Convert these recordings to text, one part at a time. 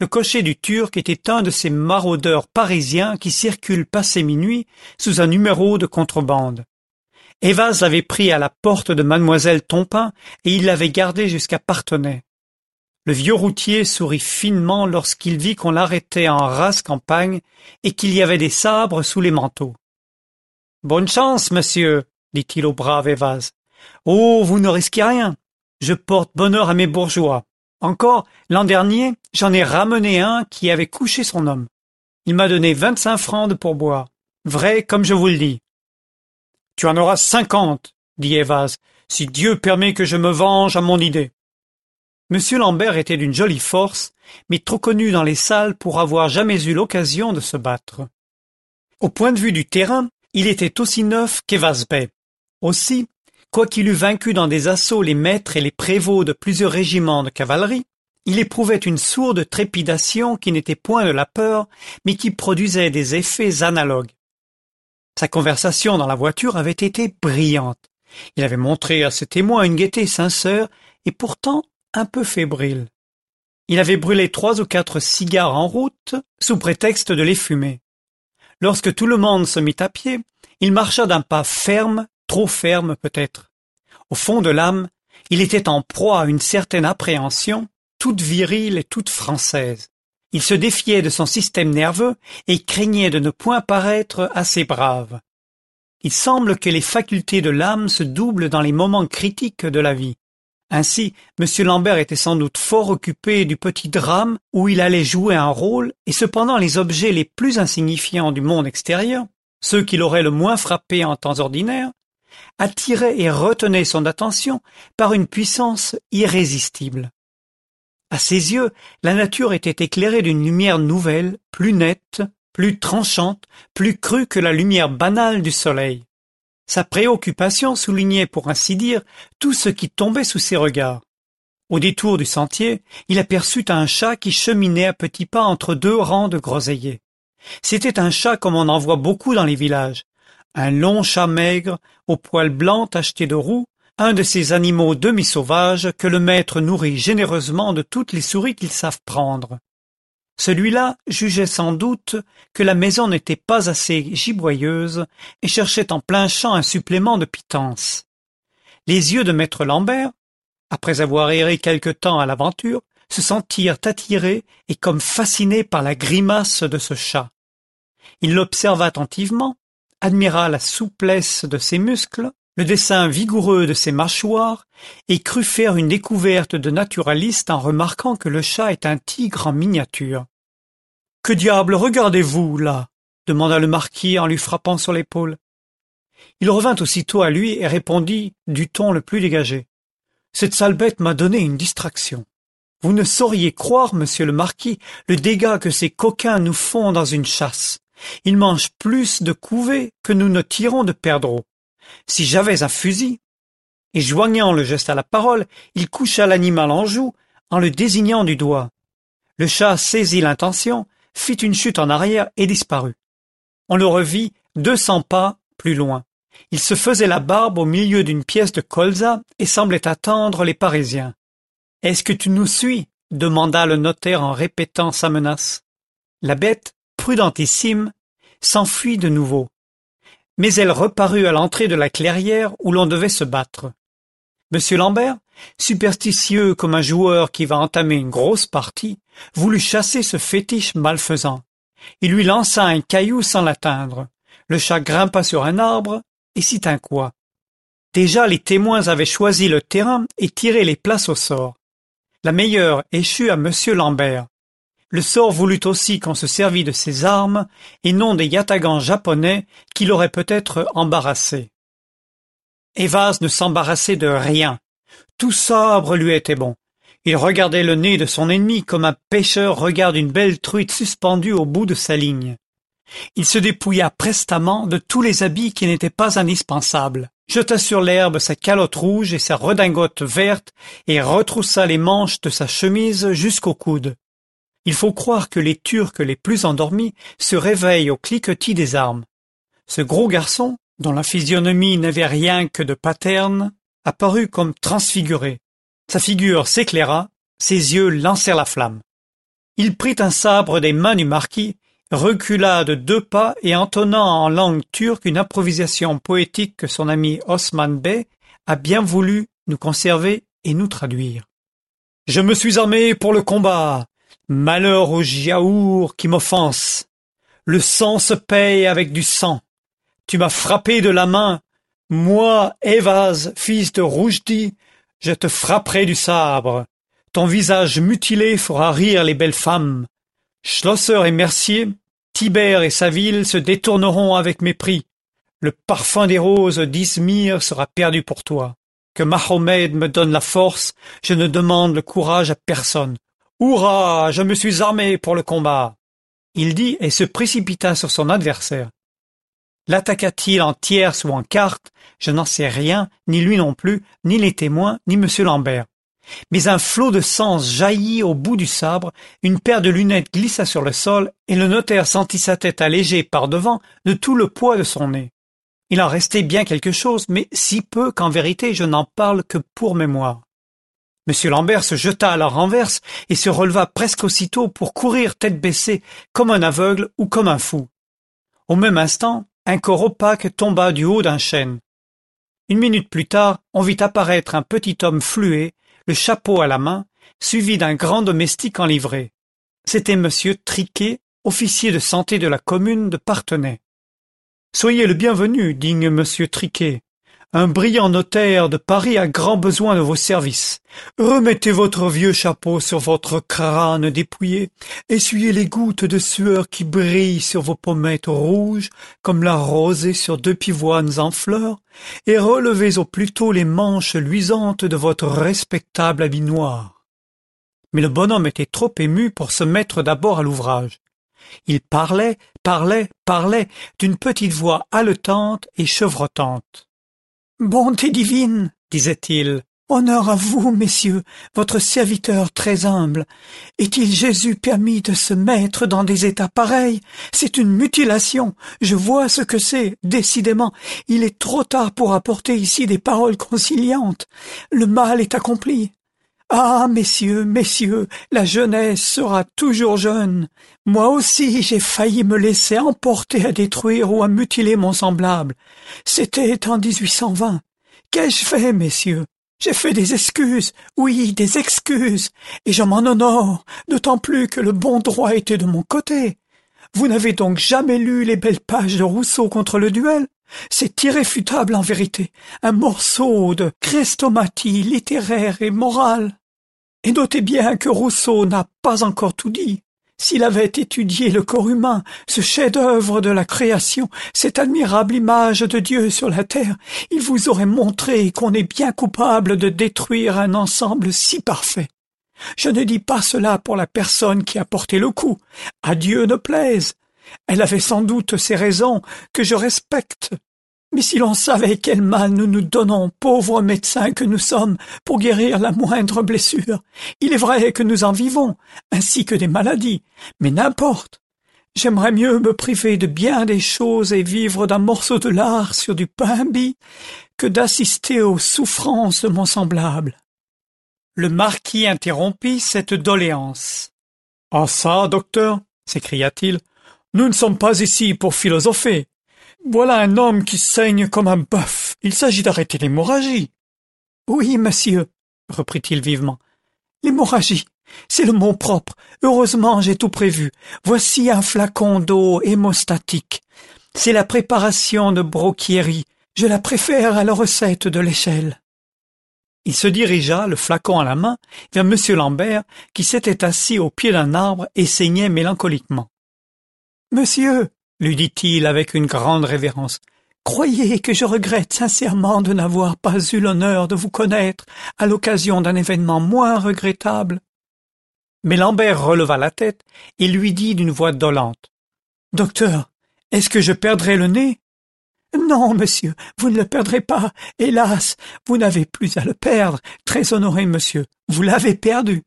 Le cocher du turc était un de ces maraudeurs parisiens qui circulent passé minuit sous un numéro de contrebande. Ayvaz l'avait pris à la porte de mademoiselle Tompain et il l'avait gardé jusqu'à Parthenay. Le vieux routier sourit finement lorsqu'il vit qu'on l'arrêtait en rase campagne et qu'il y avait des sabres sous les manteaux. Bonne chance, monsieur, dit-il au brave Ayvaz. Oh, vous ne risquez rien. Je porte bonheur à mes bourgeois. Encore, l'an dernier, j'en ai ramené un qui avait couché son homme. Il m'a donné vingt-cinq francs de pourboire. Vrai comme je vous le dis. Tu en auras cinquante, dit Ayvaz, si Dieu permet que je me venge à mon idée. Monsieur Lambert était d'une jolie force, mais trop connu dans les salles pour avoir jamais eu l'occasion de se battre. Au point de vue du terrain, il était aussi neuf qu'Ayvaz Bey. Aussi, quoiqu'il eût vaincu dans des assauts les maîtres et les prévôts de plusieurs régiments de cavalerie, il éprouvait une sourde trépidation qui n'était point de la peur, mais qui produisait des effets analogues. Sa conversation dans la voiture avait été brillante. Il avait montré à ses témoins une gaieté sincère et pourtant un peu fébrile. Il avait brûlé trois ou quatre cigares en route sous prétexte de les fumer. Lorsque tout le monde se mit à pied, il marcha d'un pas ferme, trop ferme peut-être. Au fond de l'âme, il était en proie à une certaine appréhension, toute virile et toute française. Il se défiait de son système nerveux et craignait de ne point paraître assez brave. Il semble que les facultés de l'âme se doublent dans les moments critiques de la vie. Ainsi, M. Lambert était sans doute fort occupé du petit drame où il allait jouer un rôle, et cependant les objets les plus insignifiants du monde extérieur, ceux qui l'auraient le moins frappé en temps ordinaire, attiraient et retenaient son attention par une puissance irrésistible. À ses yeux, la nature était éclairée d'une lumière nouvelle, plus nette, plus tranchante, plus crue que la lumière banale du soleil. Sa préoccupation soulignait, pour ainsi dire, tout ce qui tombait sous ses regards. Au détour du sentier, il aperçut un chat qui cheminait à petits pas entre deux rangs de groseilliers. C'était un chat comme on en voit beaucoup dans les villages. Un long chat maigre, aux poils blancs tachetés de roux, un de ces animaux demi-sauvages que le maître nourrit généreusement de toutes les souris qu'ils savent prendre. Celui-là jugeait sans doute que la maison n'était pas assez giboyeuse et cherchait en plein champ un supplément de pitance. Les yeux de maître Lambert, après avoir erré quelque temps à l'aventure, se sentirent attirés et comme fascinés par la grimace de ce chat. Il l'observa attentivement, admira la souplesse de ses muscles, le dessin vigoureux de ses mâchoires, et crut faire une découverte de naturaliste en remarquant que le chat est un tigre en miniature. Que diable regardez-vous là? demanda le marquis en lui frappant sur l'épaule. Il revint aussitôt à lui et répondit du ton le plus dégagé. Cette sale bête m'a donné une distraction. Vous ne sauriez croire, monsieur le marquis, le dégât que ces coquins nous font dans une chasse. Ils mangent plus de couvées que nous ne tirons de perdreaux. Si j'avais un fusil. Et joignant le geste à la parole, il coucha l'animal en joue en le désignant du doigt. Le chat saisit l'intention, fit une chute en arrière et disparut. On le revit deux cents pas plus loin. Il se faisait la barbe au milieu d'une pièce de colza et semblait attendre les Parisiens. Est-ce que tu nous suis? demanda le notaire en répétant sa menace. La bête, prudentissime, s'enfuit de nouveau. Mais elle reparut à l'entrée de la clairière où l'on devait se battre. Monsieur Lambert, superstitieux comme un joueur qui va entamer une grosse partie, voulut chasser ce fétiche malfaisant. Il lui lança un caillou sans l'atteindre. Le chat grimpa sur un arbre et s'y tint quoi. Déjà les témoins avaient choisi le terrain et tiré les places au sort. La meilleure échut à monsieur Lambert. Le sort voulut aussi qu'on se servît de ses armes et non des yatagans japonais qui l'auraient peut-être embarrassé. Evas ne s'embarrassait de rien. Tout sabre lui était bon. Il regardait le nez de son ennemi comme un pêcheur regarde une belle truite suspendue au bout de sa ligne. Il se dépouilla prestement de tous les habits qui n'étaient pas indispensables, jeta sur l'herbe sa calotte rouge et sa redingote verte et retroussa les manches de sa chemise jusqu'au coude. Il faut croire que les Turcs les plus endormis se réveillent au cliquetis des armes. Ce gros garçon, dont la physionomie n'avait rien que de paterne, apparut comme transfiguré. Sa figure s'éclaira, ses yeux lancèrent la flamme. il prit un sabre des mains du marquis recula de deux pas et entonnant en langue turque une improvisation poétique que son ami osman bey a bien voulu nous conserver et nous traduire je me suis armé pour le combat malheur au giaour qui m'offense. Le sang se paye avec du sang. Tu m'as frappé de la main. Moi Ayvaz fils de Roujdi je te frapperai du sabre. Ton visage mutilé fera rire les belles femmes. Schlosser et mercier tibère et sa ville se détourneront avec mépris. Le parfum des roses d'izmir sera perdu pour toi. Que mahomet me donne la force je ne demande le courage à personne hurrah je me suis armé pour le combat. Il dit et se précipita sur son adversaire. Lattaqua t il en tierce ou en quarte je n'en sais rien ni lui non plus ni les témoins ni m. L'ambert. Mais un flot de sang jaillit au bout du sabre une paire de lunettes glissa sur le sol et le notaire sentit sa tête allégée par devant de tout le poids de son nez. Il en restait bien quelque chose mais si peu qu'en vérité je n'en parle que pour mémoire m l'ambert se jeta à la renverse et se releva presque aussitôt pour courir tête baissée comme un aveugle ou comme un fou. Au même instant un corps opaque tomba du haut d'un chêne. Une minute plus tard on vit apparaître un petit homme fluet le chapeau à la main suivi d'un grand domestique en livrée. C'était m triquet officier de santé de la commune de parthenay soyez le bienvenu digne monsieur triquet un brillant notaire de Paris a grand besoin de vos services. Remettez votre vieux chapeau sur votre crâne dépouillé, essuyez les gouttes de sueur qui brillent sur vos pommettes rouges comme la rosée sur deux pivoines en fleurs, et relevez au plus tôt les manches luisantes de votre respectable habit noir. Mais le bonhomme était trop ému pour se mettre d'abord à l'ouvrage. Il parlait, parlait, parlait d'une petite voix haletante et chevrotante. Bonté divine, disait-il, honneur à vous, messieurs, votre serviteur très humble. Est-il Jésus permis de se mettre dans des états pareils? C'est une mutilation. Je vois ce que c'est, décidément. Il est trop tard pour apporter ici des paroles conciliantes. Le mal est accompli. Ah, messieurs, messieurs, la jeunesse sera toujours jeune. Moi aussi j'ai failli me laisser emporter à détruire ou à mutiler mon semblable. C'était en 1820. Qu'ai-je fait, messieurs? J'ai fait des excuses, oui, des excuses, et je m'en honore, d'autant plus que le bon droit était de mon côté. Vous n'avez donc jamais lu les belles pages de Rousseau contre le duel? C'est irréfutable en vérité, un morceau de chrestomatie littéraire et morale. Et notez bien que Rousseau n'a pas encore tout dit. S'il avait étudié le corps humain, ce chef-d'œuvre de la création, cette admirable image de Dieu sur la terre, il vous aurait montré qu'on est bien coupable de détruire un ensemble si parfait. Je ne dis pas cela pour la personne qui a porté le coup. À Dieu ne plaise. Elle avait sans doute ses raisons que je respecte. Mais si l'on savait quel mal nous nous donnons, pauvres médecins que nous sommes, pour guérir la moindre blessure, il est vrai que nous en vivons, ainsi que des maladies, mais n'importe. J'aimerais mieux me priver de bien des choses et vivre d'un morceau de lard sur du pain bis que d'assister aux souffrances de mon semblable. Le marquis interrompit cette doléance. Ah ça, docteur, s'écria-t-il, nous ne sommes pas ici pour philosopher. Voilà un homme qui saigne comme un bœuf. Il s'agit d'arrêter l'hémorragie. Oui, monsieur, reprit-il vivement. L'hémorragie, c'est le mot propre. Heureusement, j'ai tout prévu. Voici un flacon d'eau hémostatique. C'est la préparation de Brocchieri. Je la préfère à la recette de l'échelle. Il se dirigea, le flacon à la main, vers M. Lambert, qui s'était assis au pied d'un arbre et saignait mélancoliquement. Monsieur, lui dit-il avec une grande révérence, croyez que je regrette sincèrement de n'avoir pas eu l'honneur de vous connaître à l'occasion d'un événement moins regrettable. Mais Lambert releva la tête et lui dit d'une voix dolente. Docteur, est-ce que je perdrai le nez? Non, monsieur, vous ne le perdrez pas. Hélas, vous n'avez plus à le perdre. Très honoré, monsieur, vous l'avez perdu.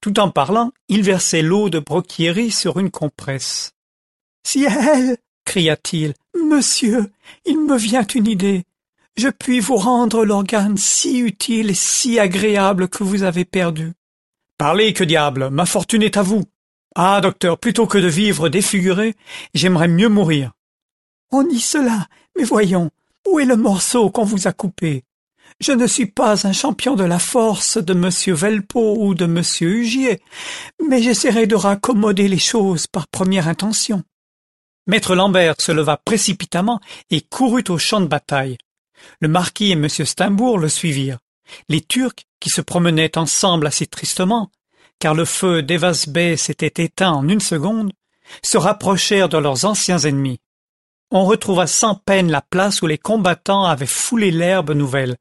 Tout en parlant, il versait l'eau de Brocchieri sur une compresse. Ciel cria-t-il, monsieur, il me vient une idée. Je puis vous rendre l'organe si utile et si agréable que vous avez perdu. parlez que diable. Ma fortune est à vous. Ah docteur plutôt que de vivre défiguré j'aimerais mieux mourir. On dit cela mais voyons où est le morceau qu'on vous a coupé? Je ne suis pas un champion de la force de monsieur velpeau ou de monsieur hugier mais j'essaierai de raccommoder les choses par première intention maître l'ambert se leva précipitamment et courut au champ de bataille. Le marquis et m steimbourg le suivirent. Les turcs qui se promenaient ensemble assez tristement car le feu d'evas bey s'était éteint en une seconde se rapprochèrent de leurs anciens ennemis. On retrouva sans peine la place où les combattants avaient foulé l'herbe nouvelle.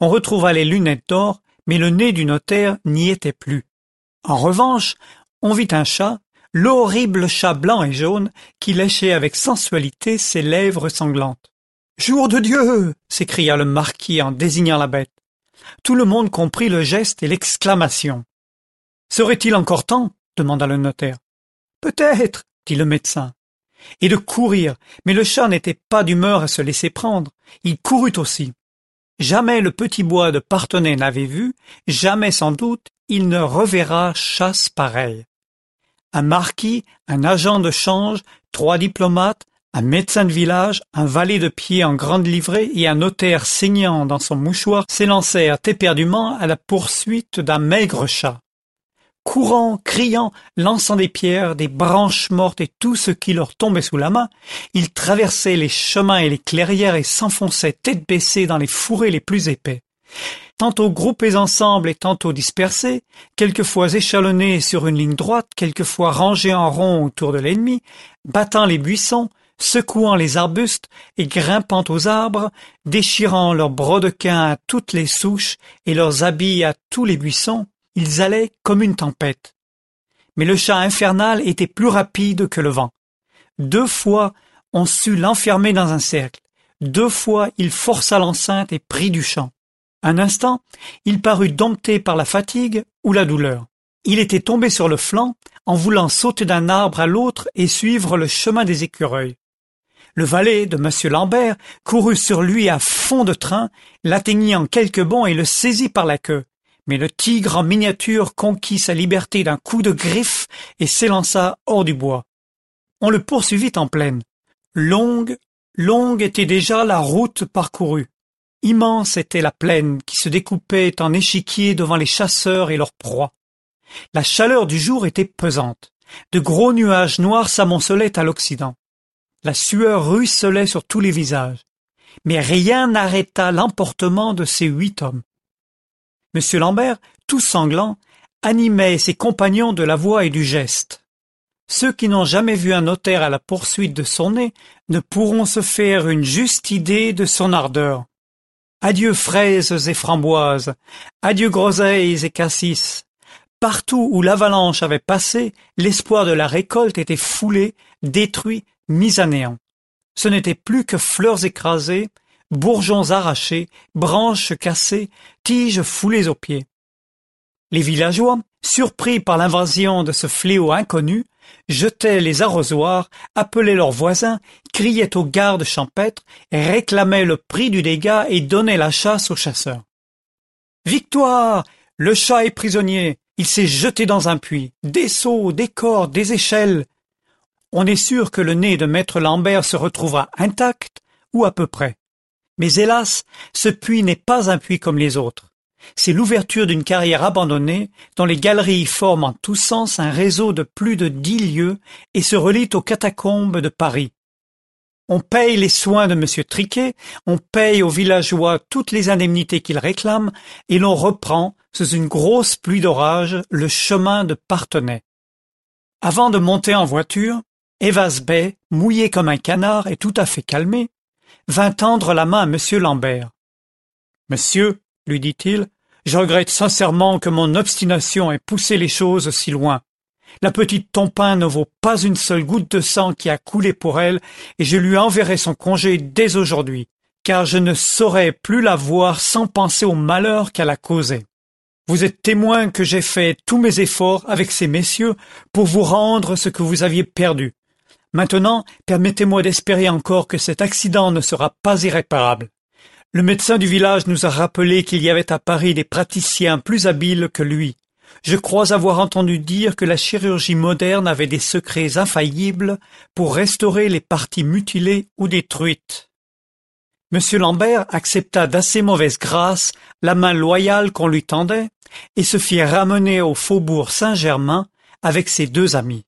On retrouva les lunettes d'or mais le nez du notaire n'y était plus. En revanche on vit un chat l'horrible chat blanc et jaune qui léchait avec sensualité ses lèvres sanglantes jour de dieu! s'écria le marquis en désignant la bête. Tout le monde comprit le geste et l'exclamation serait-il encore temps? demanda le notaire peut-être! dit le médecin. Et de courir mais le chat n'était pas d'humeur à se laisser prendre il courut aussi. Jamais le petit bois de parthenay n'avait vu jamais sans doute il ne reverra chasse pareille un marquis un agent de change trois diplomates un médecin de village un valet de pied en grande livrée et un notaire saignant dans son mouchoir s'élancèrent éperdument à la poursuite d'un maigre chat. Courant criant lançant des pierres des branches mortes et tout ce qui leur tombait sous la main ils traversaient les chemins et les clairières et s'enfonçaient tête baissée dans les fourrés les plus épais tantôt groupés ensemble et tantôt dispersés quelquefois échelonnés sur une ligne droite quelquefois rangés en rond autour de l'ennemi battant les buissons secouant les arbustes et grimpant aux arbres déchirant leurs brodequins à toutes les souches et leurs habits à tous les buissons ils allaient comme une tempête. Mais le chat infernal était plus rapide que le vent. Deux fois on sut l'enfermer dans un cercle. Deux fois il força l'enceinte et prit du champ un instant il parut dompté par la fatigue ou la douleur. Il était tombé sur le flanc en voulant sauter d'un arbre à l'autre et suivre le chemin des écureuils. Le valet de m l'ambert courut sur lui à fond de train l'atteignit en quelques bonds et le saisit par la queue. Mais le tigre en miniature conquit sa liberté d'un coup de griffe et s'élança hors du bois. On le poursuivit en plaine. Longue longue était déjà la route parcourue immense était la plaine qui se découpait en échiquier devant les chasseurs et leurs proies. La chaleur du jour était pesante. De gros nuages noirs s'amoncelaient à l'occident. La sueur ruisselait sur tous les visages. Mais rien n'arrêta l'emportement de ces huit hommes. M l'ambert tout sanglant animait ses compagnons de la voix et du geste. Ceux qui n'ont jamais vu un notaire à la poursuite de son nez ne pourront se faire une juste idée de son ardeur adieu fraises et framboises adieu groseilles et cassis. Partout où l'avalanche avait passé l'espoir de la récolte était foulé détruit mis à néant. Ce n'était plus que fleurs écrasées bourgeons arrachés branches cassées tiges foulées aux pieds. Les villageois surpris par l'invasion de ce fléau inconnu jetaient les arrosoirs appelaient leurs voisins criaient aux gardes champêtres réclamaient le prix du dégât et donnaient la chasse aux chasseurs. Victoire! Le chat est prisonnier. Il s'est jeté dans un puits. Des seaux des cordes des échelles. On est sûr que le nez de maître l'ambert se retrouvera intact ou à peu près. Mais hélas ce puits n'est pas un puits comme les autres c'est l'ouverture d'une carrière abandonnée dont les galeries forment en tous sens un réseau de plus de dix lieues et se relient aux catacombes de paris. On paye les soins de m. Triquet on paye aux villageois toutes les indemnités qu'ils réclament et l'on reprend sous une grosse pluie d'orage le chemin de parthenay avant de monter en voiture Evas Bay, mouillé comme un canard et tout à fait calmé, vint tendre la main à m. L'ambert monsieur lui dit-il je regrette sincèrement que mon obstination ait poussé les choses si loin. La petite tompain ne vaut pas une seule goutte de sang qui a coulé pour elle et je lui enverrai son congé dès aujourd'hui car je ne saurais plus la voir sans penser au malheur qu'elle a causé. Vous êtes témoin que j'ai fait tous mes efforts avec ces messieurs pour vous rendre ce que vous aviez perdu. Maintenant permettez-moi d'espérer encore que cet accident ne sera pas irréparable le médecin du village nous a rappelé qu'il y avait à paris des praticiens plus habiles que lui. Je crois avoir entendu dire que la chirurgie moderne avait des secrets infaillibles pour restaurer les parties mutilées ou détruites. M l'ambert accepta d'assez mauvaise grâce la main loyale qu'on lui tendait et se fit ramener au faubourg saint-germain avec ses deux amis